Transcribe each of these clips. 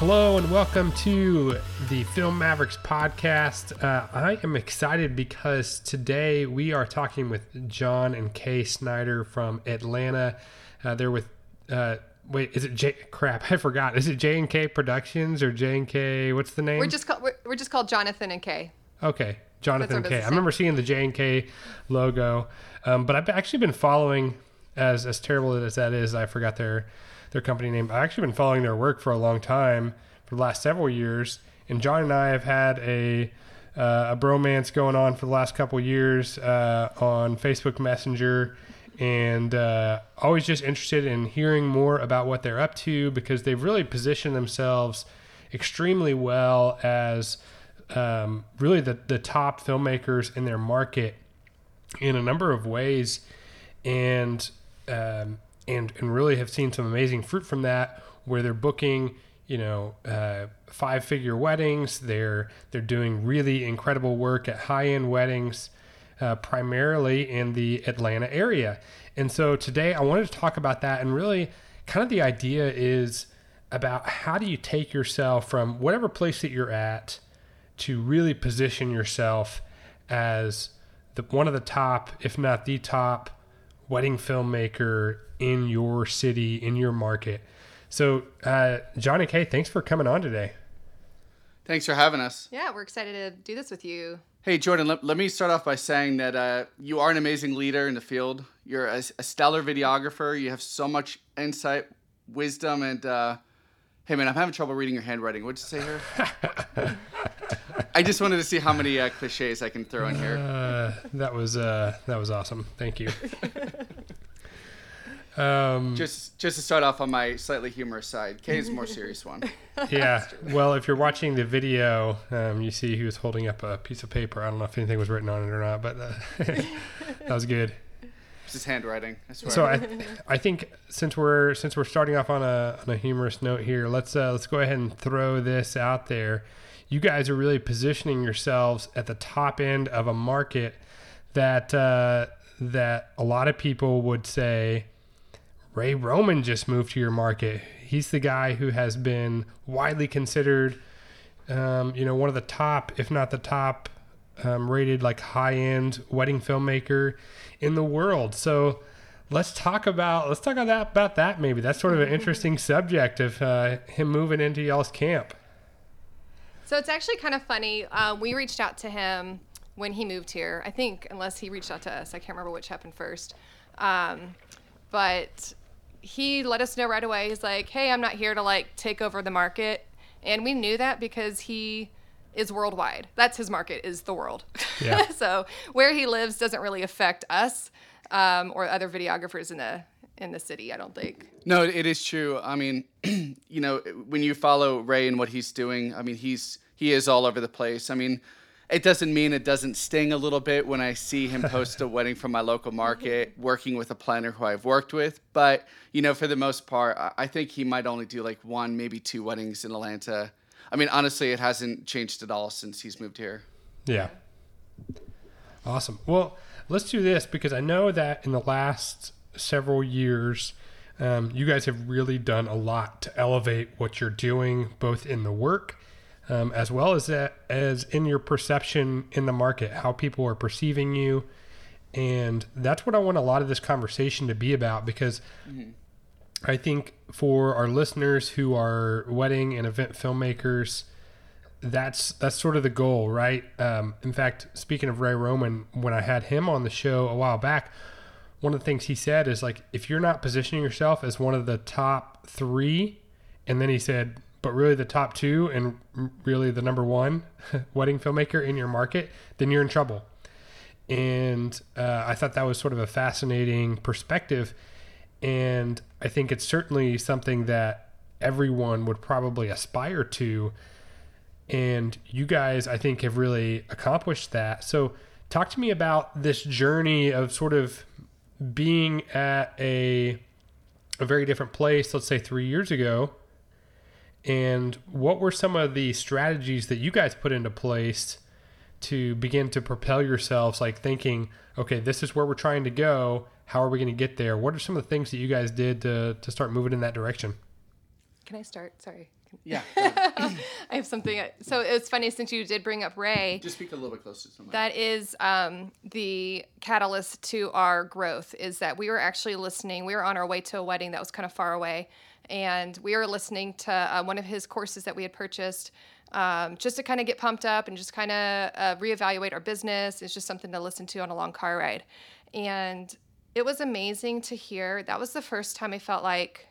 Hello and welcome to the Film Mavericks podcast. Uh, I am excited because today we are talking with John and Kay Snyder from Atlanta. Uh, they're with uh, wait, is it J? Crap, I forgot. Is it J and K Productions or J and K? What's the name? We're just called we're, we're just called Jonathan and Kay. Okay, Jonathan K. I remember seeing the J and K logo, um, but I've actually been following. As as terrible as that is, I forgot their their company name. I've actually been following their work for a long time, for the last several years. And John and I have had a uh, a bromance going on for the last couple years uh, on Facebook Messenger, and uh, always just interested in hearing more about what they're up to because they've really positioned themselves extremely well as um, really the, the top filmmakers in their market in a number of ways and um, and and really have seen some amazing fruit from that where they're booking you know uh, five figure weddings. They're they're doing really incredible work at high end weddings uh, primarily in the Atlanta area. And so today I wanted to talk about that and really kind of the idea is about how do you take yourself from whatever place that you're at to really position yourself as the one of the top, if not the top, wedding filmmaker in your city, in your market. So, uh, John and Kay, thanks for coming on today. Thanks for having us. Yeah, we're excited to do this with you. Hey, Jordan, let, let me start off by saying that uh, you are an amazing leader in the field. You're a, a stellar videographer. You have so much insight, wisdom, and uh, hey, man, I'm having trouble reading your handwriting. What'd you say here? I just wanted to see how many uh, cliches I can throw in here. Uh, that was uh, that was awesome. Thank you. Um, Just just to start off on my slightly humorous side, Kay is a more serious one. yeah. Well, if you're watching the video, um, you see he was holding up a piece of paper. I don't know if anything was written on it or not, but uh, that was good. It's his handwriting. I swear. So I, I think since we're since we're starting off on a on a humorous note here, let's uh, let's go ahead and throw this out there. You guys are really positioning yourselves at the top end of a market that uh, that a lot of people would say Ray Roman just moved to your market. He's the guy who has been widely considered, um, you know, one of the top, if not the top, um, rated like high end wedding filmmaker in the world. So let's talk about let's talk about that about that maybe. That's sort of an interesting subject of uh, him moving into y'all's camp. So it's actually kind of funny. Uh, we reached out to him when he moved here. I think, unless he reached out to us, I can't remember which happened first. Um, but he let us know right away. He's like, "Hey, I'm not here to like take over the market," and we knew that because he is worldwide. That's his market is the world. Yeah. so where he lives doesn't really affect us um, or other videographers in the in the city. I don't think. No, it is true. I mean, you know, when you follow Ray and what he's doing, I mean, he's he is all over the place. I mean, it doesn't mean it doesn't sting a little bit when I see him post a wedding from my local market, working with a planner who I've worked with. But you know, for the most part, I- think he might only do like one, maybe two weddings in Atlanta. I mean, honestly, it hasn't changed at all since he's moved here. Yeah. Awesome. Well, let's do this because I know that in the last several years, um, you guys have really done a lot to elevate what you're doing, both in the work um, as well as that, as in your perception in the market, how people are perceiving you, and that's what I want a lot of this conversation to be about because I think for our listeners who are wedding and event filmmakers, that's that's sort of the goal, right? Um, in fact, speaking of Ray Roman, when I had him on the show a while back, one of the things he said is like, if you're not positioning yourself as one of the top three, and then he said, but really the top two and really the number one wedding filmmaker in your market, then you're in trouble. And uh, I thought that was sort of a fascinating perspective. And I think it's certainly something that everyone would probably aspire to. And you guys, I think, have really accomplished that. So, talk to me about this journey of sort of being at a a very different place, let's say three years ago, and what were some of the strategies that you guys put into place to begin to propel yourselves, like thinking, okay, this is where we're trying to go. How are we going to get there? What are some of the things that you guys did to, to start moving in that direction? can I start? Sorry. Yeah. I have something. So it's funny since you did bring up Ray. Just speak a little bit closer to somebody. That is um, the catalyst to our growth. Is that we were actually listening. We were on our way to a wedding that was kind of far away, and we were listening to uh, one of his courses that we had purchased. Um, just to kind of get pumped up and just kind of uh, reevaluate our business. It's just something to listen to on a long car ride. And it was amazing to hear. That was the first time I felt like,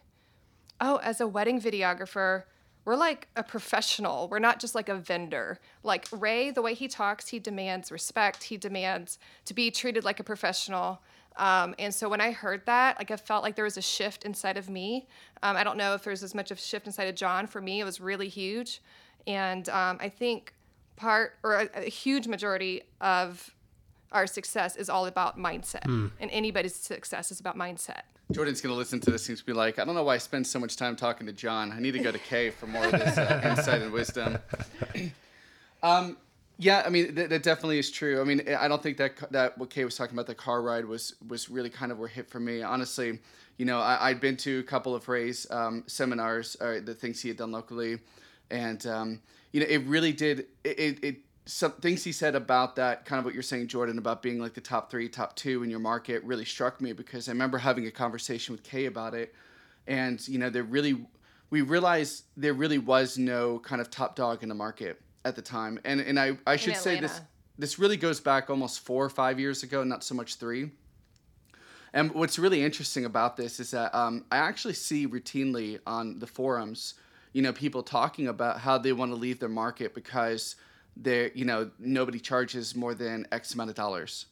oh, as a wedding videographer, we're like a professional. We're not just like a vendor. Like Ray, the way he talks, he demands respect. He demands to be treated like a professional. Um, and so when I heard that, like I felt like there was a shift inside of me. Um, I don't know if there's as much of a shift inside of John. For me, it was really huge. And um, I think part or a, a huge majority of our success is all about mindset. And anybody's success is about mindset. Jordan's going to listen to this and be like, I don't know why I spend so much time talking to John. I need to go to Kay for more of this uh, insight and wisdom. yeah, I mean, that, that definitely is true. I mean, I don't think that that what Kay was talking about, the car ride, was was really kind of where hit for me. Honestly, you know, I, I'd been to a couple of Ray's um, seminars, uh, the things he had done locally, and um, you know, it really did. It, it, it some things he said about that, kind of what you're saying, Jordan, about being like the top three, top two in your market, really struck me because I remember having a conversation with Kay about it, and you know, there really, we realized there really was no kind of top dog in the market at the time, and and I I should say this this really goes back almost four or five years ago, not so much three. And what's really interesting about this is that um, I actually see routinely on the forums, you know, people talking about how they want to leave their market because they're, you know, nobody charges more than X amount of dollars.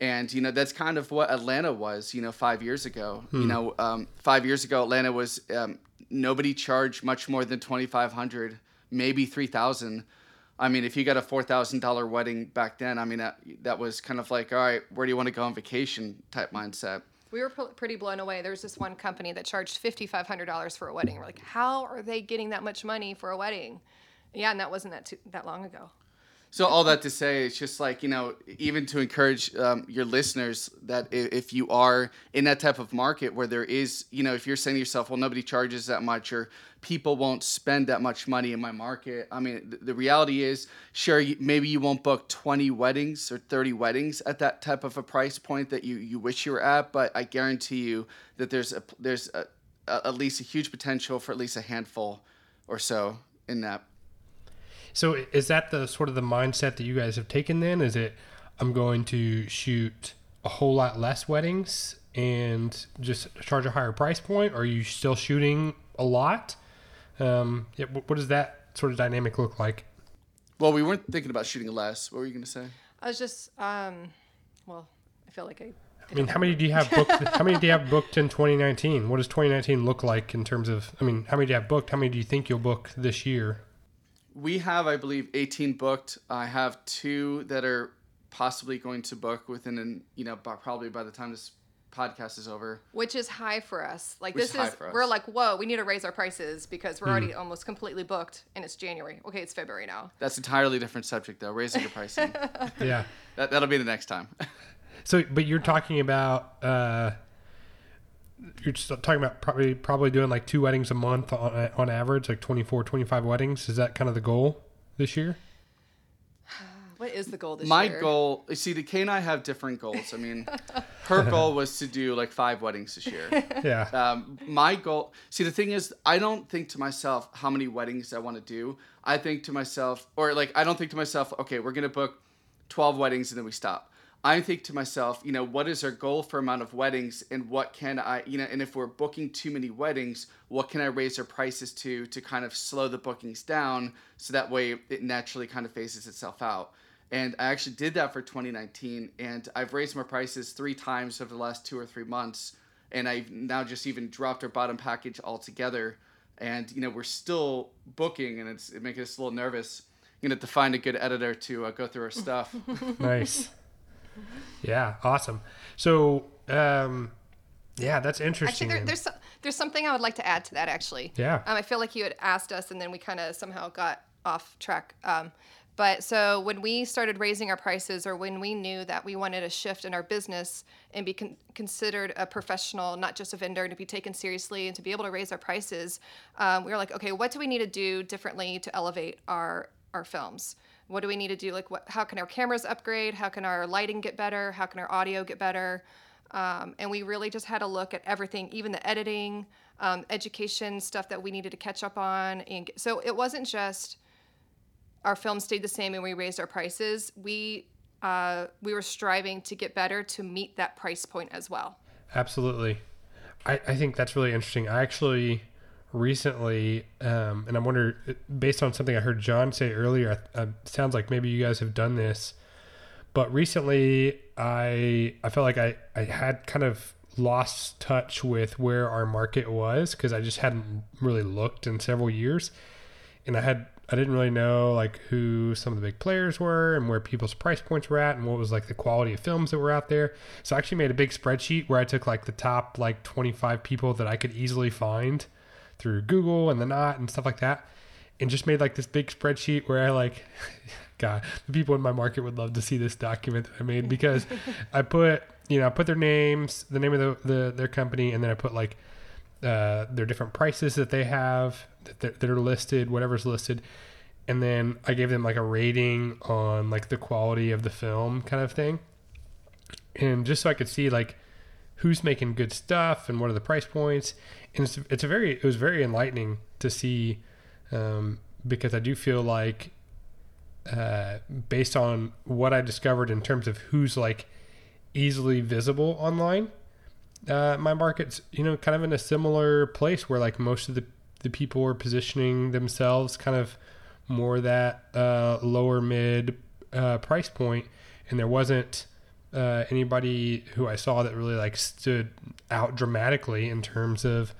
And, you know, that's kind of what Atlanta was, you know, five years ago. You know, um, five years ago, Atlanta was, um, nobody charged much more than 2500 maybe 3000 I mean, if you got a four thousand dollar wedding back then, I mean that that was kind of like, all right, where do you want to go on vacation type mindset. We were pr- pretty blown away. There's this one company that charged $5,500 for a wedding. We're like, how are they getting that much money for a wedding? Yeah, and that wasn't that too, that long ago. So all that to say, it's just like you know, even to encourage um, your listeners that if you are in that type of market where there is, you know, if you're saying to yourself, well, nobody charges that much, or people won't spend that much money in my market. I mean, th- the reality is, sure, maybe you won't book 20 weddings or 30 weddings at that type of a price point that you you wish you were at, but I guarantee you that there's a there's a, a, at least a huge potential for at least a handful or so in that So is that the sort of the mindset that you guys have taken then? Is it I'm going to shoot a whole lot less weddings and just charge a higher price point? Or are you still shooting a lot? Um, yeah, what does that sort of dynamic look like? Well, we weren't thinking about shooting less. What were you going to say? I was just, um, well, I feel like I. I mean, how many do you have booked? how many do you have booked in 2019? What does 2019 look like in terms of? I mean, how many do you have booked? How many do you think you'll book this year? We have, I believe, 18 booked. I have two that are possibly going to book within, an, you know, probably by the time this podcast is over. Which is high for us. Like Which this is high is, for us. we're like, whoa, we need to raise our prices because we're already almost completely booked, and it's January. Okay, it's February now. That's entirely different subject, though. Raising your pricing. Yeah. that, that'll be the next time. So, but you're talking about uh, you're just talking about probably probably doing like two weddings a month on on average, like 24, 25 weddings. Is that kind of the goal this year? What is the goal this My year? goal, you see, the K and I have different goals. I mean, her goal was to do like five weddings this year. Yeah. Um, my goal. See, the thing is, I don't think to myself how many weddings I want to do. I think to myself, or like, I don't think to myself, okay, we're gonna book twelve weddings and then we stop. I think to myself, you know, what is our goal for amount of weddings, and what can I, you know, and if we're booking too many weddings, what can I raise our prices to to kind of slow the bookings down, so that way it naturally kind of phases itself out. And I actually did that for 2019, and I've raised my prices three times over the last two or three months and I've now just even dropped our bottom package altogether. And you know we're still booking, and it's it making us a little nervous. You know to find a good editor to uh, go through our stuff. nice. Yeah. Awesome. So, um, yeah, that's Actually, interesting. there, there's there's something I would like to add to that. Actually, Yeah. Um, I feel like you had asked us, and then we kind of somehow got off track. Um, But so when we started raising our prices, or when we knew that we wanted a shift in our business and be con- considered a professional, not just a vendor, to be taken seriously and to be able to raise our prices, um, we were like, okay, what do we need to do differently to elevate our our films? What do we need to do? Like, what? How can our cameras upgrade? How can our lighting get better? How can our audio get better? Um, and we really just had a look at everything, even the editing, um, education stuff that we needed to catch up on. And so it wasn't just our film stayed the same and we raised our prices. We uh, we were striving to get better to meet that price point as well. Absolutely, I, I think that's really interesting. I actually recently, um, and I wonder, based on something I heard John say earlier, uh, sounds like maybe you guys have done this. But recently, I I felt like I, I had kind of lost touch with where our market was because I just hadn't really looked in several years, and I had I didn't really know like who some of the big players were and where people's price points were at and what was like the quality of films that were out there. So I actually made a big spreadsheet where I took like the top like 25 people that I could easily find through Google and the Knot and stuff like that, and just made like this big spreadsheet where I like, God, the people in my market would love to see this document that I made because I put you know I put their names, the name of the, the their company, and then I put like uh, their different prices that they have that, that are listed, whatever's listed, and then I gave them like a rating on like the quality of the film kind of thing, and just so I could see like who's making good stuff and what are the price points, and it's it's a very it was very enlightening to see um, because I do feel like uh, based on what I discovered in terms of who's like easily visible online uh, my market's you know kind of in a similar place where like most of the the people are positioning themselves kind of more that uh, lower mid uh, price point, and there wasn't uh, anybody who I saw that really like stood out dramatically in terms of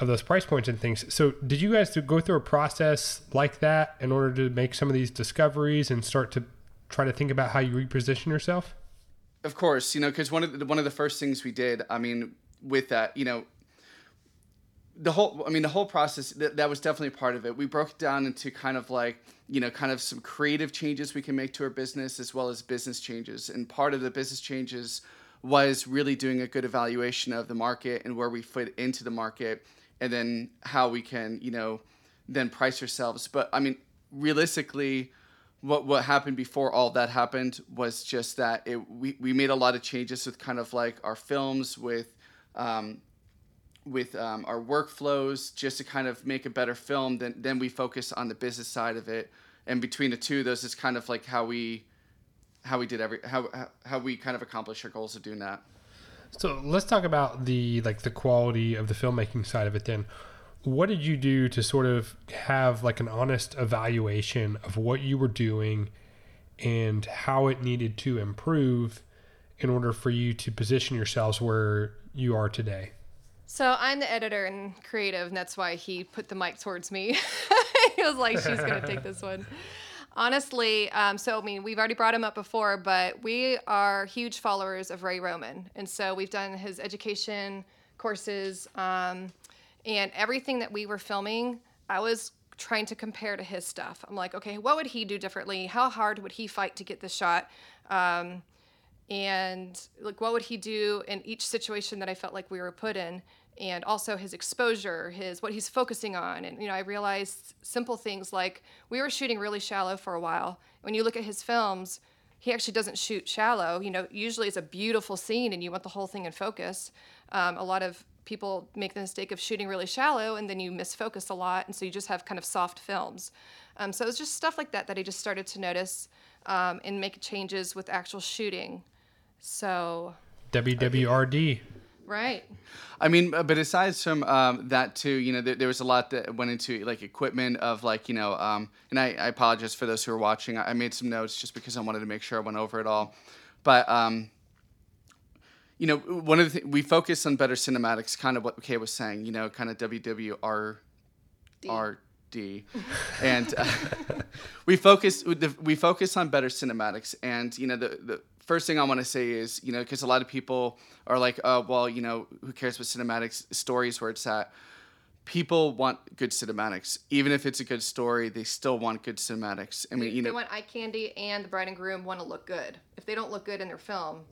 of those price points and things. So, did you guys go through a process like that in order to make some of these discoveries and start to try to think about how you reposition yourself? Of course, you know, because one of the, one of the first things we did, I mean, with that, you know, the whole, I mean, the whole process that, that was definitely part of it. We broke it down into kind of like, you know, kind of some creative changes we can make to our business as well as business changes. And part of the business changes was really doing a good evaluation of the market and where we fit into the market, and then how we can, you know, then price ourselves. But I mean, realistically what what happened before all that happened was just that it we, we made a lot of changes with kind of like our films with um, with um, our workflows just to kind of make a better film then then we focus on the business side of it. And between the two those is kind of like how we how we did every how how we kind of accomplished our goals of doing that. So let's talk about the like the quality of the filmmaking side of it then. What did you do to sort of have like an honest evaluation of what you were doing and how it needed to improve in order for you to position yourselves where you are today? So I'm the editor and creative, and that's why he put the mic towards me. he was like, "She's gonna take this one." Honestly, um, so I mean, we've already brought him up before, but we are huge followers of Ray Roman, and so we've done his education courses. Um, and everything that we were filming, I was trying to compare to his stuff. I'm like, okay, what would he do differently? How hard would he fight to get this shot? Um, and like, what would he do in each situation that I felt like we were put in? And also his exposure, his what he's focusing on. And you know, I realized simple things like we were shooting really shallow for a while. When you look at his films, he actually doesn't shoot shallow. You know, usually it's a beautiful scene and you want the whole thing in focus. Um, a lot of people make the mistake of shooting really shallow and then you misfocus a lot and so you just have kind of soft films um, so was just stuff like that that i just started to notice um, and make changes with actual shooting so wwrd right. I mean but aside from um, that too you know there, there, was a lot that went into like equipment of like you know um, and I, I, apologize for those who are watching. I, I, made some notes just because i wanted to make sure i went over it all. But um, you know, one of the things we focus on better cinematics, kind of what Kay was saying, you know, kind of WWR, RD, and uh, we focus we focus on better cinematics. And you know, the the first thing I want to say is, you know, because a lot of people are like, oh, well, you know, who cares what cinematics stories where it's at. people want good cinematics. Even if it's a good story, they still want good cinematics. I mean, you know, they want eye candy, and the bride and groom want to look good. If they don't look good in their film,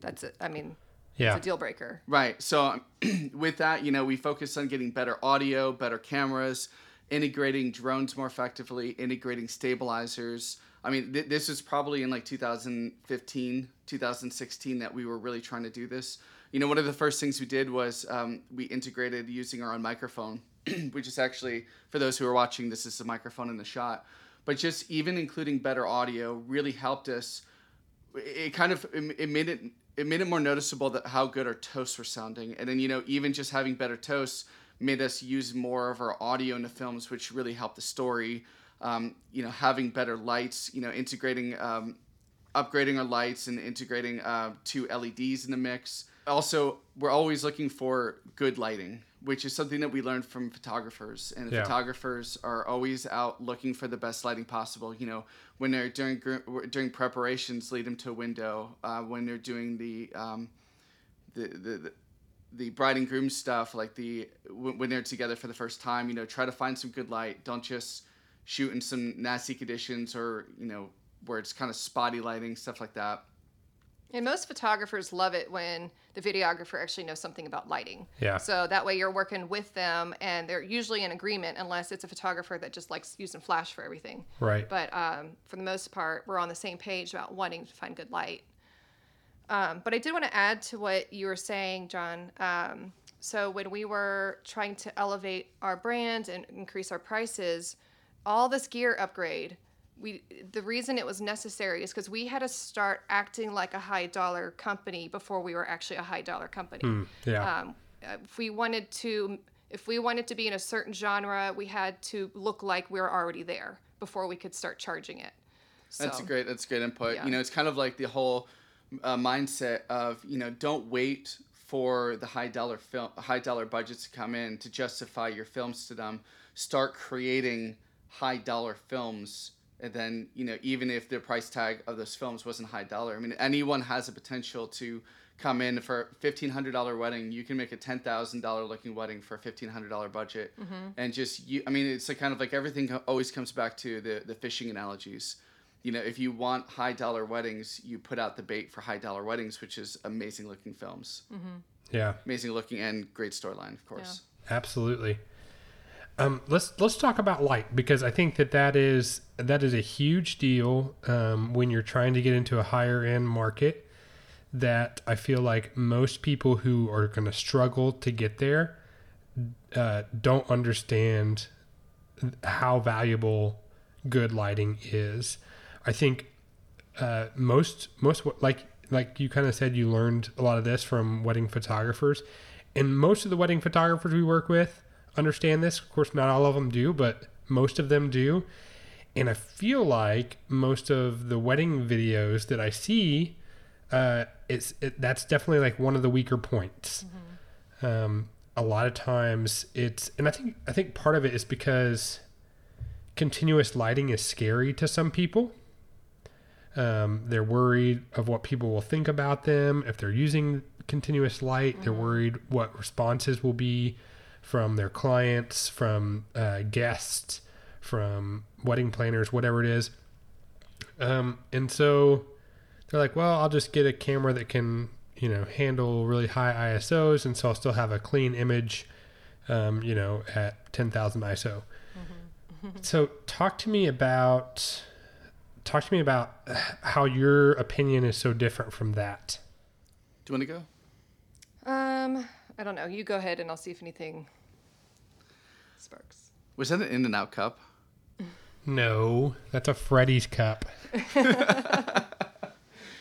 that's it. I mean, Yeah. it's a deal breaker. Right. So um, with that, you know, we focus on getting better audio, better cameras, integrating drones more effectively, integrating stabilizers. I mean, th- this was probably in like 2015, 2016 that we were really trying to do this. You know, one of the first things we did was um, we integrated using our own microphone, which is actually, for those who are watching, this is the microphone in the shot. But just even including better audio really helped us it kind of it made it it made it more noticeable that how good our toasts were sounding and then you know even just having better toasts made us use more of our audio in the films which really helped the story. Um, you know having better lights you know integrating um, upgrading our lights and integrating uh, two leds in the mix. Also we're always looking for good lighting which is something that we learned from photographers. And Yeah. photographers are always out looking for the best lighting possible. You know when they're during during preparations lead them to a window. Uh, when they're doing the um, the, the, the the bride and groom stuff like the when when they're together for the first time you know try to find some good light don't just shoot in some nasty conditions or you know where it's kind of spotty lighting stuff like that And most photographers love it when the videographer actually knows something about lighting. Yeah. So that way you're working with them, and they're usually in agreement, unless it's a photographer that just likes using flash for everything. Right. But um, for the most part, we're on the same page about wanting to find good light. Um, but I did want to add to what you were saying, John. Um, so when we were trying to elevate our brand and increase our prices, all this gear upgrade, we the reason it was necessary is because we had to start acting like a high dollar company before we were actually a high dollar company. yeah. Um, if we wanted to, if we wanted to be in a certain genre, we had to look like we were already there before we could start charging it. That's So- a great. That's great input. Yeah. You know, it's kind of like the whole uh, mindset of you know don't wait for the high dollar film, high dollar budgets to come in to justify your films to them. Start creating high dollar films, and then you know even if the price tag of those films wasn't high dollar, I mean anyone has a potential to come in for a fifteen hundred dollar wedding. You can make a ten thousand dollar looking wedding for a fifteen hundred dollar budget, and just you. I mean, it's like kind of like everything always comes back to the the fishing analogies you know, if you want high dollar weddings, you put out the bait for high dollar weddings, which is amazing looking films, yeah. amazing looking and great storyline, of course. Absolutely. Um, let's let's talk about light because I think that that is that is a huge deal um, when you're trying to get into a higher end market. That I feel like most people who are going to struggle to get there uh, don't understand how valuable good lighting is. I think uh, most most like like you kind of said you learned a lot of this from wedding photographers. And most of the wedding photographers we work with understand this. Of course not all of them do but most of them do. And i feel like most of the wedding videos that i see uh, it's it, that's definitely like one of the weaker points. Um, a lot of times it's and i think i think part of it is because continuous lighting is scary to some people um, they're worried of what people will think about them if they're using continuous light. They're worried what responses will be from their clients, from uh, guests, from wedding planners, whatever it is. Um, and so they're like, well, I'll just get a camera that can, you know, handle really high ISOs, and so I'll still have a clean image, um, you know, at 10,000 ISO. so talk to me about talk to me about how your opinion is so different from that. Do you want to go? Um, I don't know. You go ahead, and I'll see if anything sparks. Was that an In-N-Out cup? No, that's a Freddy's cup.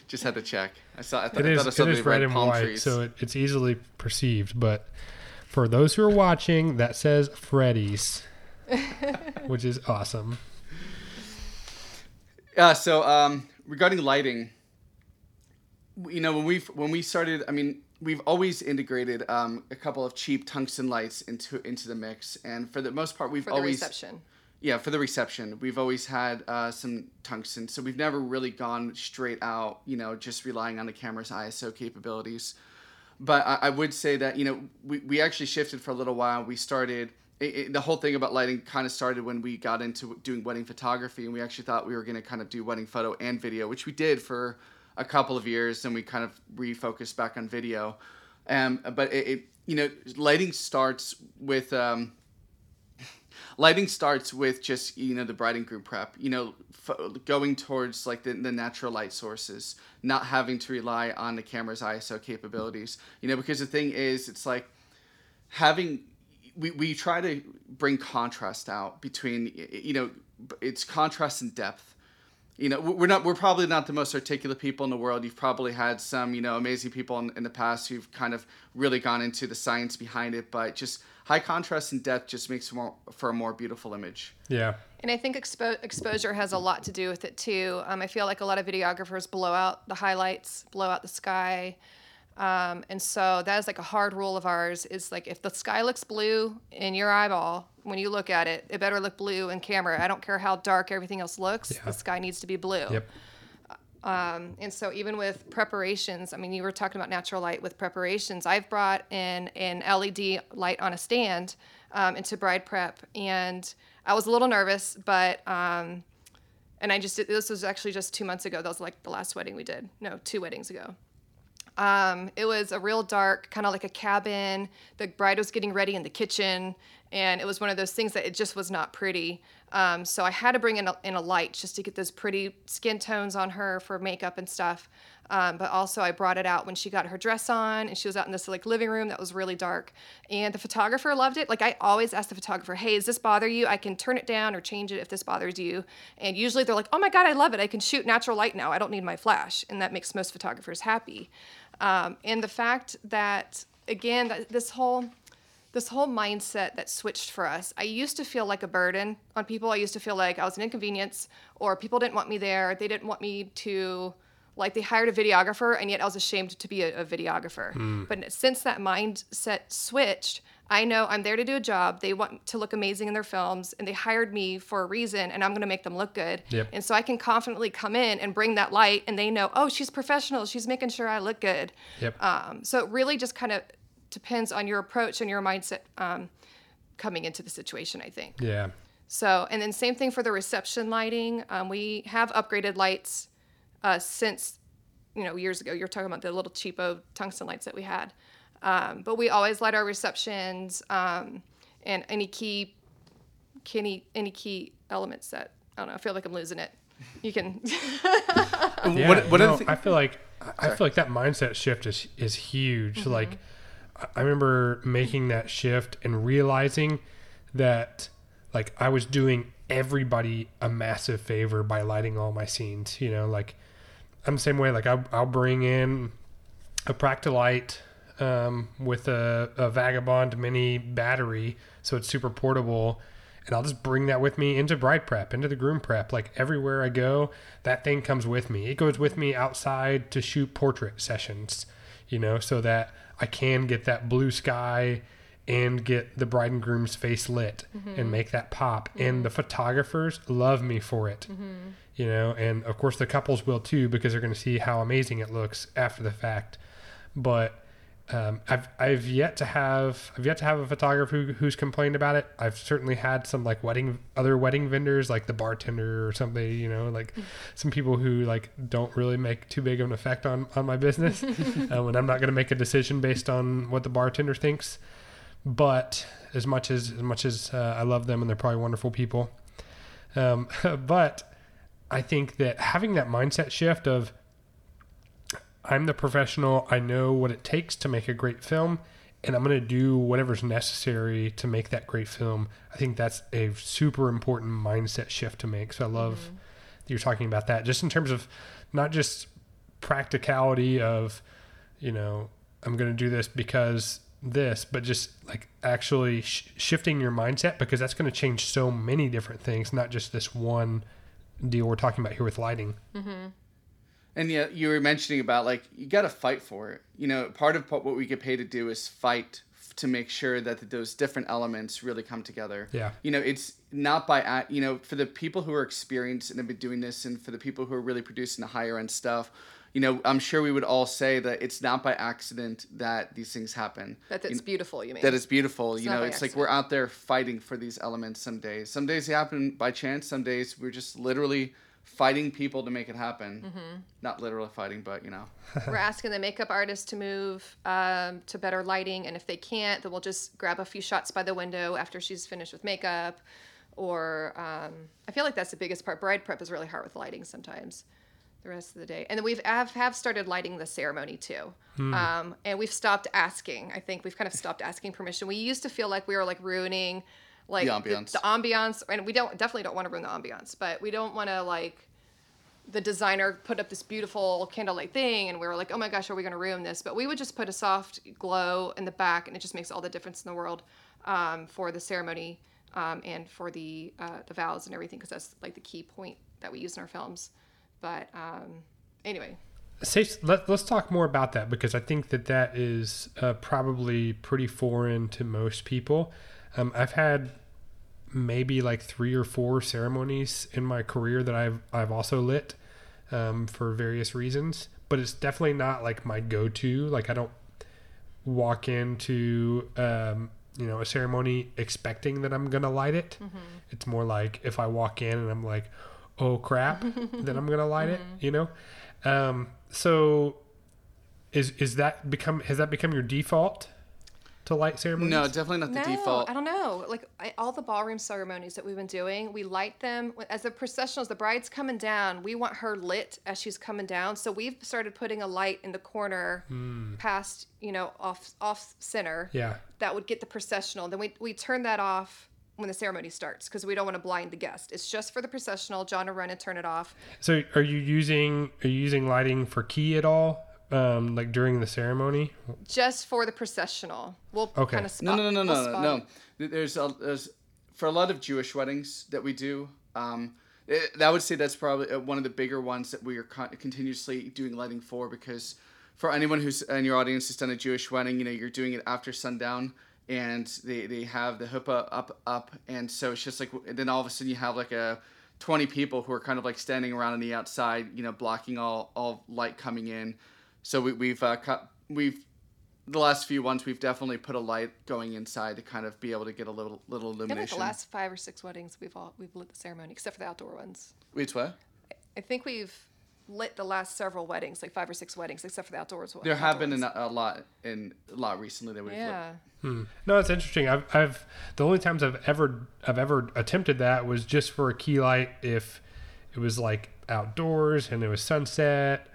Just had to check. I saw. I thought, It I is, thought I it saw is the red red and palm white, trees. so it, it's easily perceived. But for those who are watching, that says Freddy's, which is awesome. Yeah. So um, regarding lighting, you know, when we when we started, I mean, we've always integrated um, a couple of cheap tungsten lights into into the mix, and for the most part, we've For the always reception. yeah for the reception we've always had uh, some tungsten so we've never really gone straight out you know just relying on the camera's iso capabilities but i, I would say that you know we, we actually shifted for a little while we started it, it, the whole thing about lighting kind of started when we got into doing wedding photography, and we actually thought we were going to kind of do wedding photo and video, which we did for a couple of years, and we kind of refocused back on video. Um, but it, it you know, lighting starts with um, lighting starts with just you know the bride and groom prep you know going towards like the, the natural light sources not having to rely on the camera's iso capabilities you know because the thing is it's like having we, we try to bring contrast out between you know it's contrast and depth you know we're not we're probably not the most articulate people in the world you've probably had some you know amazing people in, in the past who've kind of really gone into the science behind it but just high contrast and depth just makes more, for a more beautiful image Yeah. And I think expo- exposure has a lot to do with it too. Um, I feel like a lot of videographers blow out the highlights, blow out the sky. Um, and so that is like a hard rule of ours is like if the sky looks blue in your eyeball when you look at it, it better look blue in camera. I don't care how dark everything else looks. Yeah. The sky needs to be blue. Yep. Um, and so even with preparations, I mean, you were talking about natural light with preparations. I've brought in an LED light on a stand um, into bride prep, and I was a little nervous, but um, and I just did, this was actually just two months ago. That was like the last wedding we did. No, two weddings ago. Um, it was a real dark, kind of like a cabin. The bride was getting ready in the kitchen, and it was one of those things that it just was not pretty. Um, so I had to bring in a, in a light just to get those pretty skin tones on her for makeup and stuff. Um, but also I brought it out when she got her dress on, and she was out in this like living room that was really dark. And the photographer loved it. Like I always ask the photographer, "Hey, does this bother you? I can turn it down or change it if this bothers you." And usually they're like, "Oh my God, I love it! I can shoot natural light now. I don't need my flash," and that makes most photographers happy. Um, and the fact that again, this whole this whole mindset that switched for us. I used to feel like a burden on people. I used to feel like I was an inconvenience, or people didn't want me there. They didn't want me to, like, they hired a videographer, and yet I was ashamed to be a, a videographer. But since that mindset switched, I know I'm there to do a job. They want to look amazing in their films, and they hired me for a reason, and I'm going to make them look good. Yep. And so I can confidently come in and bring that light, and they know, oh, she's professional. She's making sure I look good. Yep. Um, so it really just kind of depends on your approach and your mindset um, coming into the situation, I think. Yeah. So, and then same thing for the reception lighting. Um, we have upgraded lights uh, since, you know, years ago. You're talking about the little cheapo tungsten lights that we had. Um, but we always light our receptions um, and any key, any, any key elements that, I don't know, I feel like I'm losing it. You can, Yeah, what, what you are know, the I feel like I feel like that mindset shift is is huge. Like I- I remember making that shift and realizing that like I was doing everybody a massive favor by lighting all my scenes. You know, like I'm the same way. Like I'll, I'll bring in a Practilite um, with a, a Vagabond mini battery, so it's super portable. And I'll just bring that with me into bride prep, into the groom prep. Like everywhere I go, that thing comes with me. It goes with me outside to shoot portrait sessions, you know, so that I can get that blue sky and get the bride and groom's face lit mm-hmm. and make that pop. And mm-hmm. the photographers love me for it mm-hmm. You know and of course the couples will too because they're going to see how amazing it looks after the fact but um, I've I've yet to have I've yet to have a photographer who, who's complained about it. I've certainly had some like wedding other wedding vendors like the bartender or something, you know, like some people who like don't really make too big of an effect on on my business, um, and I'm not going to make a decision based on what the bartender thinks. But as much as as much as uh, I love them and they're probably wonderful people, um, but I think that having that mindset shift of I'm the professional, I know what it takes to make a great film, and I'm going to do whatever's necessary to make that great film. I think that's a super important mindset shift to make. So I love mm-hmm. that you're talking about that just in terms of not just practicality of, you know, I'm going to do this because this, but just like actually sh- shifting your mindset because that's going to change so many different things, not just this one deal we're talking about here with lighting. Mm-hmm. And yeah, you were mentioning about like you got to fight for it. You know, part of what we get paid to do is fight to make sure that those different elements really come together. Yeah. You know, it's not by you know for the people who are experienced and have been doing this, and for the people who are really producing the higher end stuff. You know, I'm sure we would all say that it's not by accident that these things happen. That You it's beautiful. You mean? that it's beautiful. you know, it's like we're out there fighting for these elements some days. Some days they happen by chance. Some days we're just literally fighting people to make it happen. Mm-hmm. Not literally fighting, but you know. We're asking the makeup artist to move um, to better lighting, and if they can't, then we'll just grab a few shots by the window after she's finished with makeup. Or um, I feel like that's the biggest part. Bride prep is really hard with lighting sometimes. The rest of the day, and then we've have, have started lighting the ceremony too, um, and we've stopped asking. I think we've kind of stopped asking permission. We used to feel like we were like ruining, like The ambiance. the ambiance, and we don't definitely don't want to ruin the ambiance, but we don't want to like the designer put up this beautiful candlelight thing and we were like oh my gosh are we going to ruin this but we would just put a soft glow in the back and it just makes all the difference in the world um, for the ceremony um, and for the uh, the vows and everything because that's like the key point that we use in our films but um, anyway Say, let, let's talk more about that because I think that that is uh, probably pretty foreign to most people. Um, I've had maybe like three or four ceremonies in my career that I've I've also lit um, for various reasons, but it's definitely not like my go-to. Like I don't walk into um, you know a ceremony expecting that I'm gonna light it. It's more like if I walk in and I'm like, oh crap, then I'm gonna light it. You know. Um, so is is that become has that become your default to light ceremonies? No, definitely not the no, default. I don't know. Like I, all the ballroom ceremonies that we've been doing, we light them as the processionals. The bride's coming down. We want her lit as she's coming down. So we've started putting a light in the corner, past you know off off center. Yeah. That would get the processional. Then we we turn that off when the ceremony starts because we don't want to blind the guest. It's just for the processional. John will run and turn it off. So are you using are you using lighting for key at all? Um, like during the ceremony? Just for the processional. We'll Okay. kind of No, spot. no, no, no, we'll no, no. There's a, there's for a lot of Jewish weddings that we do. Um, it, that would say that's probably uh, one of the bigger ones that we are con- continuously doing lighting for because for anyone who's in your audience who's done a Jewish wedding, you know, you're doing it after sundown and they, they have the huppah up up and so it's just like then all of a sudden you have like a 20 people who are kind of like standing around on the outside, you know, blocking all all light coming in. So we, we've uh, cut we've the last few ones we've definitely put a light going inside to kind of be able to get a little little I feel like illumination. the last five or six weddings we've all we've lit the ceremony except for the outdoor ones. Wait, what? I think we've lit the last several weddings, like five or six weddings, except for the outdoors one. There have been outdoor a, a lot in a lot recently that we've ones. lit. Yeah. Hmm. No, it's interesting. I've, I've the only times I've ever I've ever attempted that was just for a key light if it was like outdoors and it was sunset,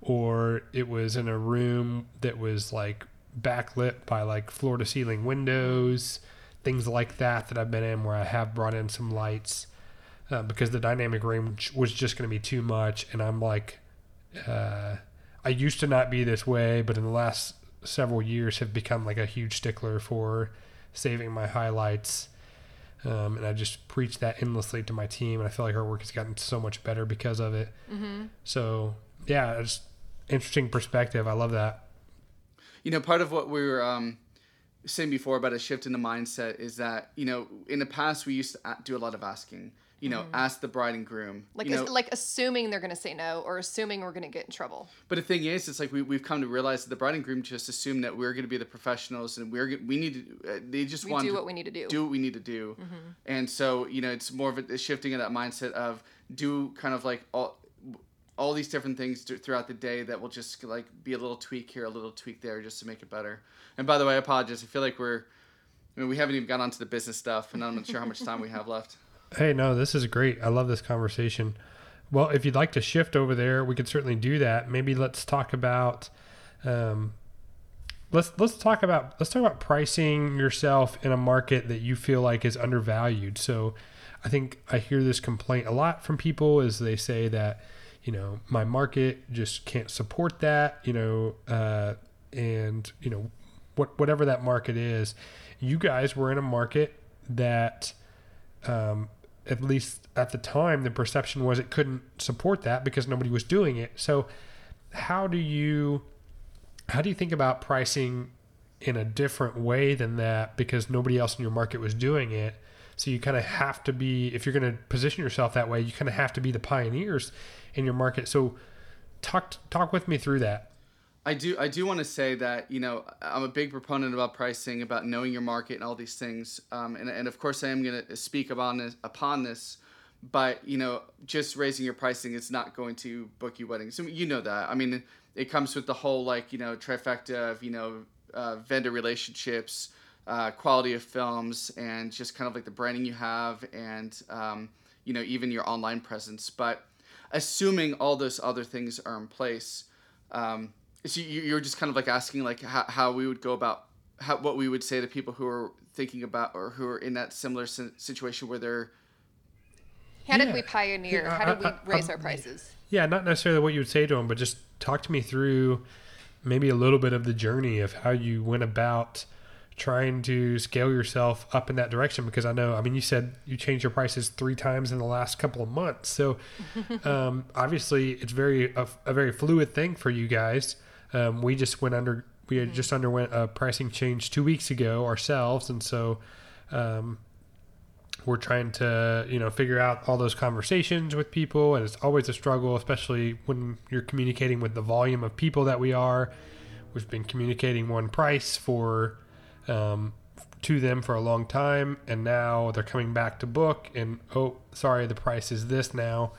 or it was in a room that was like backlit by like floor to ceiling windows, things like that that I've been in where I have brought in some lights uh, because the dynamic range was just going to be too much, and I'm like, uh, I used to not be this way, but in the last several years have become like a huge stickler for saving my highlights. Um, and I just preach that endlessly to my team, and I feel like our work has gotten so much better because of it. Mm-hmm. So yeah, it's interesting perspective. I love that. You know, part of what we were um, saying before about a shift in the mindset is that you know in the past we used to do a lot of asking. You know, ask the bride and groom. Like you know, like assuming they're gonna say no or assuming we're gonna get in trouble. But the thing is, it's like we, we've come to realize that the bride and groom just assume that we're going to be the professionals and we're we need to. Uh, they just We want do to what we need to do. Do what we need to do, and so you know it's more of a, shifting of that mindset of do kind of like all all these different things th- throughout the day that will just like be a little tweak here, a little tweak there, just to make it better. And by the way, I apologize. I feel like we're. I mean, we haven't even got onto the business stuff, and I'm not sure how much time we have left. Hey, no, this is great. I love this conversation. Well, if you'd like to shift over there, we could certainly do that. Maybe let's talk about um, let's let's talk about let's talk about pricing yourself in a market that you feel like is undervalued. So, I think I hear this complaint a lot from people is they say that you know my market just can't support that. You know, uh, and you know what whatever that market is, you guys were in a market that um, at least at the time, the perception was it couldn't support that because nobody was doing it. So, how do you how do you think about pricing in a different way than that because nobody else in your market was doing it? So you kind of have to be if you're going to position yourself that way, you kind of have to be the pioneers in your market. So talk talk with me through that. I do. I do want to say that you know I'm a big proponent about pricing, about knowing your market, and all these things. Um, and, and of course, I am going to speak upon this, upon this. But you know, just raising your pricing is not going to book you weddings. You know that. I mean, it comes with the whole like you know trifecta of you know uh, vendor relationships, uh, quality of films, and just kind of like the branding you have, and um, you know even your online presence. But assuming all those other things are in place. Um, so you, are just kind of like asking like how, how we would go about how, what we would say to people who are thinking about or who are in that similar situation where they're how did we pioneer? How did we raise our prices? Yeah not necessarily what you would say to them but just talk to me through maybe a little bit of the journey of how you went about trying to scale yourself up in that direction because I know I mean you said you changed your prices three times in the last couple of months. So um, obviously it's very a, a, very fluid thing for you guys um, we just went under we had just underwent a pricing change two weeks ago ourselves, and so um, we're trying to you know figure out all those conversations with people, and it's always a struggle, especially when you're communicating with the volume of people that we are. We've been communicating one price for um, to them for a long time, and now they're coming back to book, and oh, sorry, the price is this now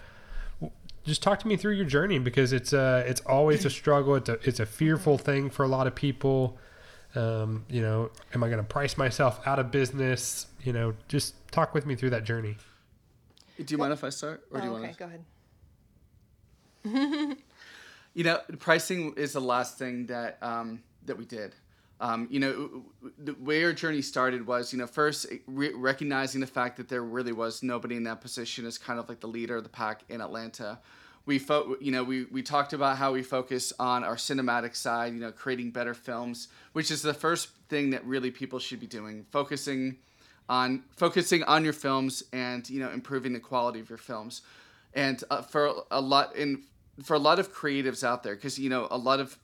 just talk to me through your journey because it's uh it's always a struggle. It's a it's a fearful thing for a lot of people. Um, you know, am I going to price myself out of business? You know, just talk with me through that journey. Do you mind if I start, or do you oh, want to? Go ahead. you know, pricing is the last thing that um, that we did. Um, you know, the way our journey started was, you know, first re- recognizing the fact that there really was nobody in that position as kind of like the leader of the pack in Atlanta. We, fo- you know, we, we talked about how we focus on our cinematic side, you know, creating better films, which is the first thing that really people should be doing, focusing on focusing on your films and you know improving the quality of your films. And uh, for a lot in for a lot of creatives out there, because you know a lot of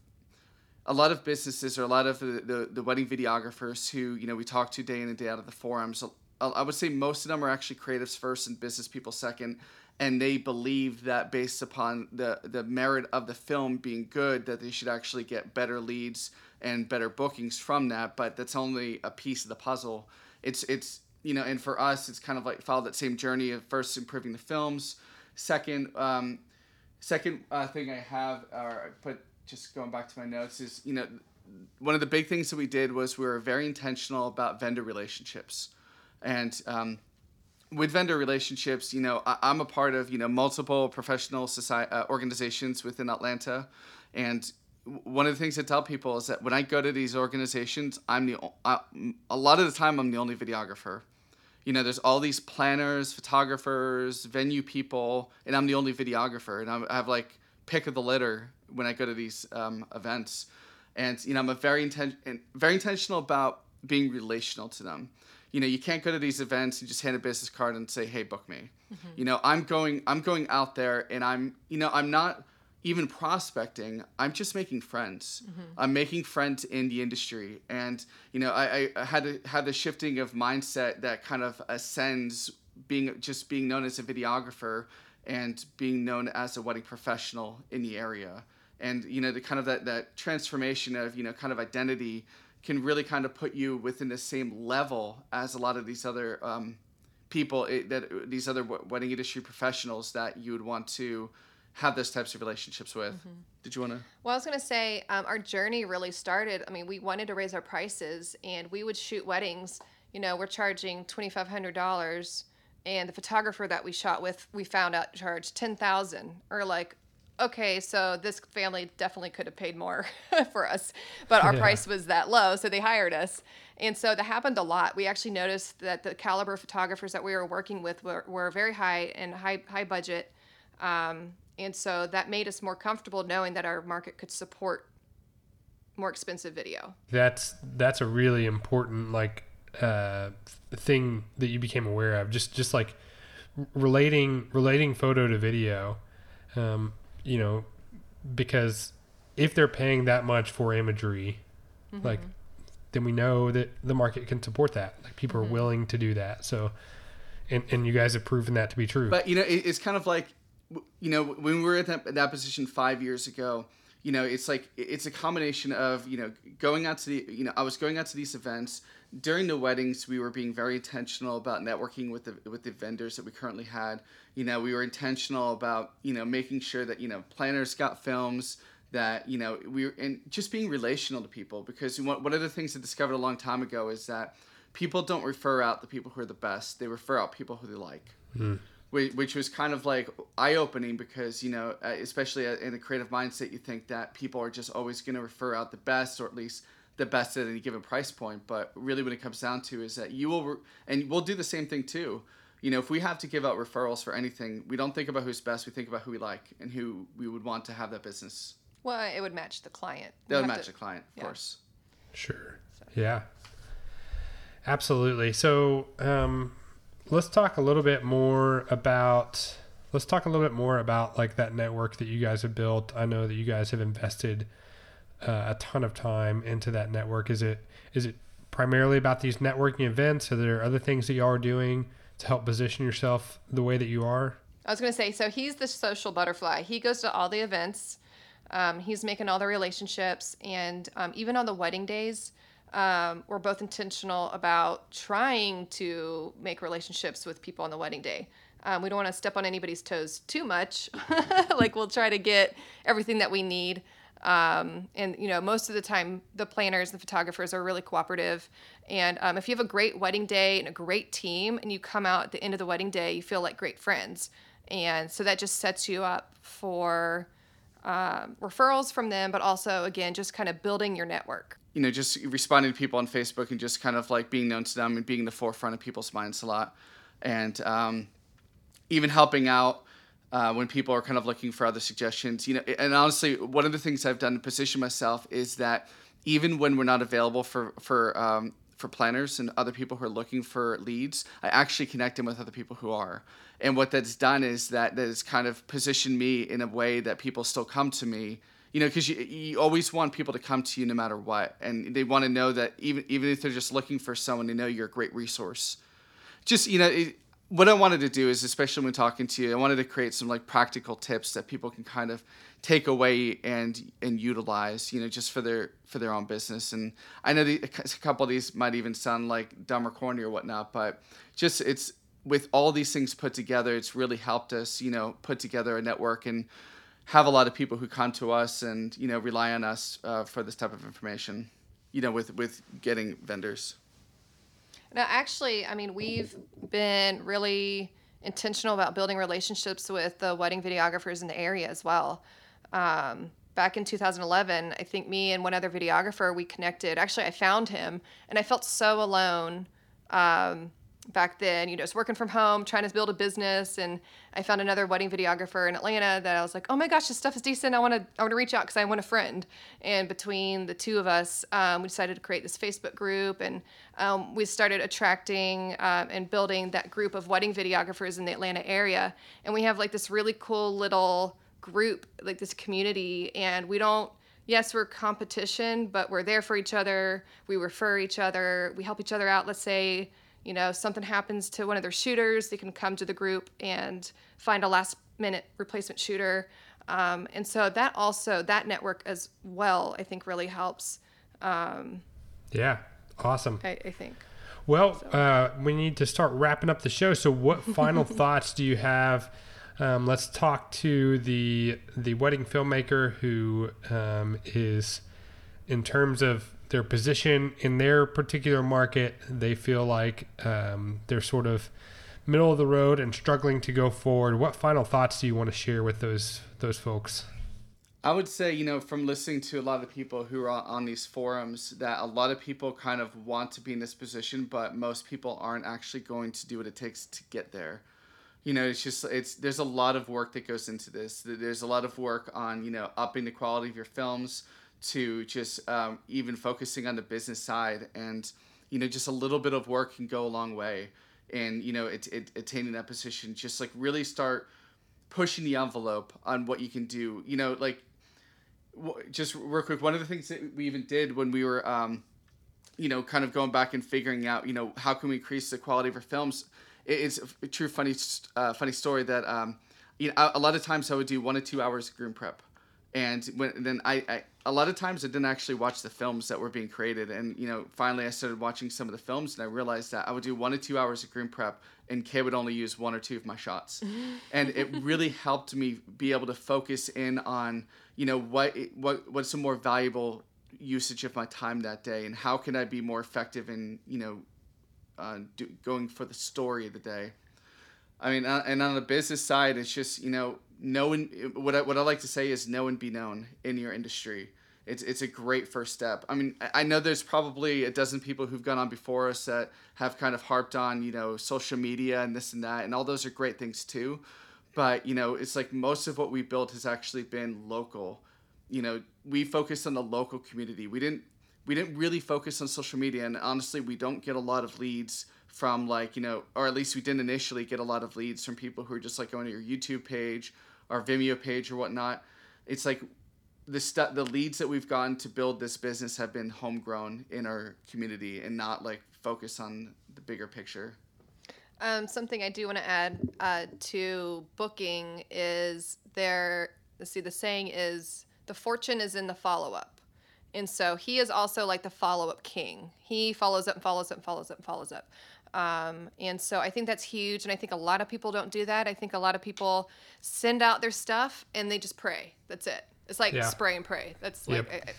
a lot of businesses or a lot of the, the, the, wedding videographers who you know we talk to day in and day out of the forums i would say most of them are actually creatives first and business people second and they believe that based upon the, the merit of the film being good that they should actually get better leads and better bookings from that but that's only a piece of the puzzle. It's it's you know and for us it's kind of like follow that same journey of first improving the films. Second um, second uh, thing i have or I put just going back to my notes is you know one of the big things that we did was we were very intentional about vendor relationships and um, with vendor relationships you know I, am a part of you know multiple professional society uh, organizations within atlanta and one of the things I tell people is that when I go to these organizations, I'm the uh, a lot of the time I'm the only videographer. You know, there's all these planners, photographers, venue people, and I'm the only videographer. And I have like pick of the litter when I go to these um, events, and you know I'm a very inten- very intentional about being relational to them. You know, you can't go to these events and just hand a business card and say, "Hey, book me." Mm-hmm. You know, I'm going I'm going out there and I'm you know I'm not even prospecting i'm just making friends mm-hmm. i'm making friends in the industry and you know i, I had to have the shifting of mindset that kind of ascends being just being known as a videographer and being known as a wedding professional in the area and you know the kind of that, that transformation of you know kind of identity can really kind of put you within the same level as a lot of these other um, people that these other wedding industry professionals that you would want to have those types of relationships with. Mm-hmm. Did you want to? Well, I was going to say um, our journey really started. I mean, we wanted to raise our prices, and we would shoot weddings. You know, we're charging twenty five hundred dollars, and the photographer that we shot with, we found out charged ten thousand, or like okay, so this family definitely could have paid more for us, but our yeah. price was that low, so they hired us. And so that happened a lot. We actually noticed that the caliber of photographers that we were working with were, were very high and high high budget, um, and so that made us more comfortable knowing that our market could support more expensive video. That's that's a really important like uh, thing that you became aware of. Just just like relating relating photo to video. Um, you know, because if they're paying that much for imagery, mm-hmm. like then we know that the market can support that. Like people mm-hmm. are willing to do that. So, and and you guys have proven that to be true. But you know, it, it's kind of like you know, when we were at that, that position five years ago, you know, it's like it's a combination of you know going out to the you know I was going out to these events during the weddings. We were being very intentional about networking with the with the vendors that we currently had. You know, we were intentional about you know making sure that you know planners got films that you know we were and just being relational to people because one, of the things I discovered a long time ago is that people don't refer out the people who are the best; they refer out people who they like. Mm which was kind of like eye opening because you know, uh, especially uh, in a creative mindset, you think that people are just always going to refer out the best, or at least the best at any given price point. But really, what it comes down to is that you will, re- and we'll do the same thing too. You know, if we have to give out referrals for anything, we don't think about who's best. We think about who we like and who we would want to have that business. Well, it would match the client. That would match to, the client, of yeah. course. Sure. So. Yeah. Absolutely. So, um, let's talk a little bit more about let's talk a little bit more about like that network that you guys have built. I know that you guys have invested uh, a ton of time into that network. Is it is it primarily about these networking events? Are there other things that y'all are doing to help position yourself the way that you are? I was going to say, so he's the social butterfly. He goes to all the events. Um, he's making all the relationships, and um, even on the wedding days, um, we're both intentional about trying to make relationships with people on the wedding day. Um, we don't want to step on anybody's toes too much. like we'll try to get everything that we need. Um, and you know, most of the time, the planners and the photographers are really cooperative. And um, if you have a great wedding day and a great team, and you come out at the end of the wedding day, you feel like great friends. And so that just sets you up for um, referrals from them, but also again, just kind of building your network you know, just responding to people on Facebook and just kind of like being known to them and being the forefront of people's minds a lot, and um, even helping out uh, when people are kind of looking for other suggestions. You know, and honestly, one of the things I've done to position myself is that even when we're not available for for um, for planners and other people who are looking for leads, I actually connect them with other people who are. And what that's done is that that has kind of positioned me in a way that people still come to me you know, because you, you always want people to come to you no matter what, and they want to know that even even if they're just looking for someone, to know you're a great resource. Just you know, it, what I wanted to do is, especially when talking to you, I wanted to create some like practical tips that people can kind of take away and and utilize, you know, just for their for their own business. And I know the, a couple of these might even sound like dumb or corny or whatnot, but just it's with all these things put together, it's really helped us, you know, put together a network and have a lot of people who come to us and you know rely on us uh, for this type of information you know with with getting vendors now actually i mean we've been really intentional about building relationships with the wedding videographers in the area as well. Um, back in 2011 i think me and one other videographer we connected. Actually i found him and i felt so alone um, back then, you know, was working from home, trying to build a business, and I found another wedding videographer in Atlanta that I was like, oh my gosh, this stuff is decent. I want to, I want to reach out because I want a friend. And between the two of us, um, we decided to create this Facebook group, and um, we started attracting um, and building that group of wedding videographers in the Atlanta area. And we have like this really cool little group, like this community, and we don't yes, we're competition, but we're there for each other. We refer each other. We help each other out. Let's say you know something happens to one of their shooters they can come to the group and find a last minute replacement shooter. Um, and so that also that network as well i think really helps um, yeah awesome. I, I think. Well so. uh, we need to start wrapping up the show. So what final thoughts do you have? Um, let's talk to the the wedding filmmaker who um, is in terms of their position in their particular market, they feel like um, they're sort of middle of the road and struggling to go forward. What final thoughts do you want to share with those those folks? I would say, you know, from listening to a lot of the people who are on these forums, that a lot of people kind of want to be in this position, but most people aren't actually going to do what it takes to get there. You know, it's just it's there's a lot of work that goes into this. There's a lot of work on you know upping the quality of your films to just um, even focusing on the business side and you know just a little bit of work can go a long way. And you know it, it, attaining that position just like really start pushing the envelope on what you can do. You know like just real quick one of the things that we even did when we were um, you know kind of going back and figuring out you know how can we increase the quality of our films it's a true funny uh, funny story that um, you know, a, a lot of times I would do one to two hours of groom prep, and when and then I, I a lot of times I didn't actually watch the films that were being created, and you know finally I started watching some of the films, and I realized that I would do one to two hours of green prep, and Kaye would only use one or two of my shots, and it really helped me be able to focus in on you know what what what's a more valuable usage of my time that day, and how can I be more effective in you know uh, do, going for the story of the day. I mean, uh, and on the business side, it's just you know knowing what I, what I like to say is know and be known in your industry. It's it's a great first step. I mean, I know there's probably a dozen people who've gone on before us that have kind of harped on you know social media and this and that, and all those are great things too. But you know, it's like most of what we built has actually been local. You know, we focused on the local community. We didn't we didn't really focus on social media, and honestly, we don't get a lot of leads from like you know or at least we didn't initially get a lot of leads from people who are just like going to your youtube page or vimeo page or whatnot it's like the stu- the leads that we've gotten to build this business have been homegrown in our community and not like focus on the bigger picture Um, something I do want to add uh, to booking is there. See, the saying is the fortune is in the follow up. And so he is also like the follow up king. He follows up and follows up and follows up and follows up. Um, and so I think that's huge. And I think a lot of people don't do that. I think a lot of people send out their stuff and they just pray. That's it. It's like Yeah. spray and pray. That's like, Yep. I, I,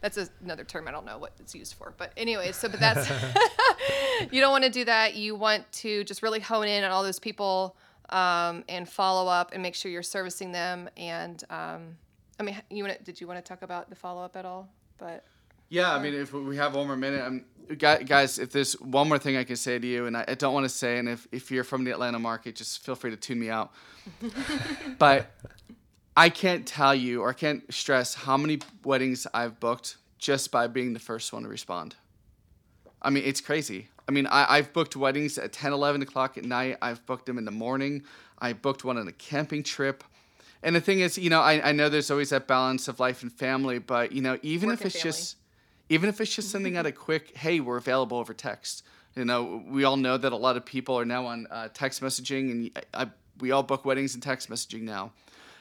that's another term. I don't know what it's used for. But anyway, so, but that's, you don't want to do that. You want to just really hone in on all those people um, and follow up and make sure you're servicing them. And um, I mean, you want to, did you want to talk about the follow up at all? But Yeah, I mean, if we have one more minute, um, gu- guys, if there's one more thing I can say to you, and I, I don't want to say, and if, if you're from the Atlanta market, just feel free to tune me out. but I can't tell you or I can't stress how many weddings I've booked just by being the first one to respond. I mean, it's crazy. I mean, I, I've booked weddings at 10, 11 o'clock at night. I've booked them in the morning. I booked one on a camping trip. And the thing is, you know, I, I know there's always that balance of life and family, but, you know, even Work if it's family. just, even if it's just sending out a quick, hey, we're available over text. You know, we all know that a lot of people are now on uh, text messaging, and I, I, we all book weddings and text messaging now.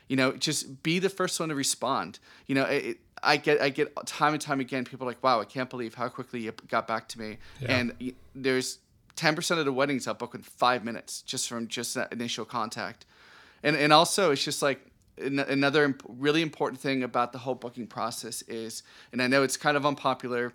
You know, just be the first one to respond. You know, it, I get I get time and time again people are like, wow, I can't believe how quickly you got back to me. Yeah. And there's ten percent of the weddings I'll book in five minutes just from just that initial contact. And and also it's just like another imp- really important thing about the whole booking process is, and I know it's kind of unpopular,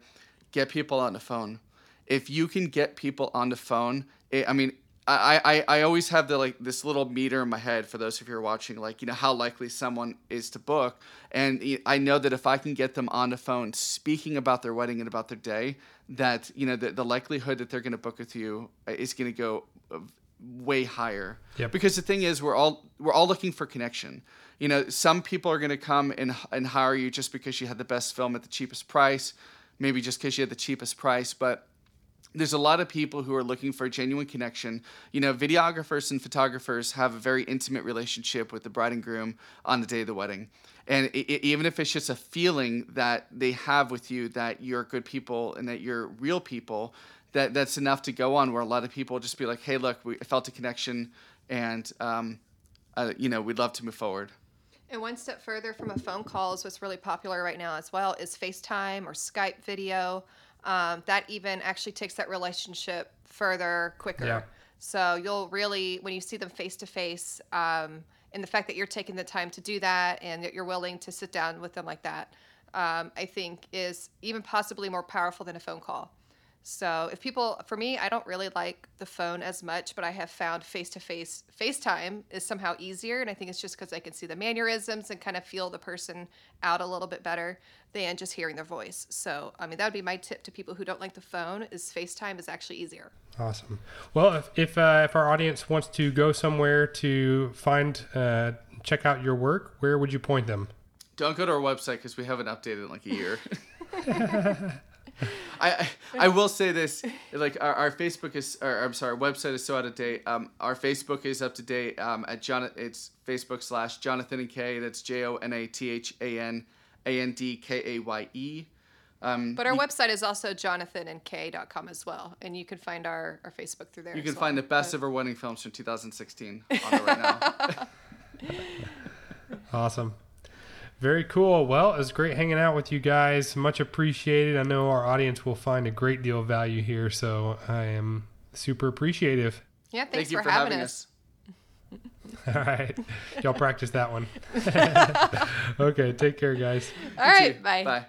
get people on the phone. If you can get people on the phone, it, I mean, I, I, I always have the like this little meter in my head for those of you who are watching, like you know how likely someone is to book, and I know that if I can get them on the phone speaking about their wedding and about their day, that you know the, the likelihood that they're going to book with you is going to go uh, way higher. Yep. Because the thing is, we're all we're all looking for connection. You know, some people are going to come and and hire you just because you had the best film at the cheapest price, maybe just because you had the cheapest price, but there's a lot of people who are looking for a genuine connection. You know, videographers and photographers have a very intimate relationship with the bride and groom on the day of the wedding. And i i even if it's just a feeling that they have with you that you're good people and that you're real people, that that's enough to go on. Where a lot of people just be like, "Hey, look, we felt a connection, and um, uh, you know, we'd love to move forward." And one step further from a phone call is what's really popular right now as well is FaceTime or Skype video. Um, that even actually takes that relationship further quicker. Yeah. So you'll really, when you see them face to face, um, and the fact that you're taking the time to do that and that you're willing to sit down with them like that, um, I think is even possibly more powerful than a phone call. So if people, for me, I don't really like the phone as much, but I have found face to face FaceTime is somehow easier, and I think it's just because I can see the mannerisms and kind of feel the person out a little bit better than just hearing their voice. So I mean that would be my tip to people who don't like the phone: is FaceTime is actually easier. Awesome. Well, if if, uh, if our audience wants to go somewhere to find uh, check out your work, where would you point them? Don't go to our website because we haven't updated in like a year. I, I I will say this like our, our Facebook is or I'm sorry our website is so out of date. Um, our Facebook is up to date. Um, at John it's Facebook slash Jonathan and Kaye. That's J O N A T H A N A N D K A Y E. Um, But our website is also jonathanandkaye.com as well, and you can find our, our Facebook through there. you as can well. find the best But- ever wedding films from 2016 on it right now. Awesome. Very cool. Well, it was great hanging out with you guys. Much appreciated. I know our audience will find a great deal of value here, so I am super appreciative. Yeah, thanks Thank you for, for having, having us. us. All right. Y'all practice that one. okay, take care, guys. All You right, too. bye. Bye.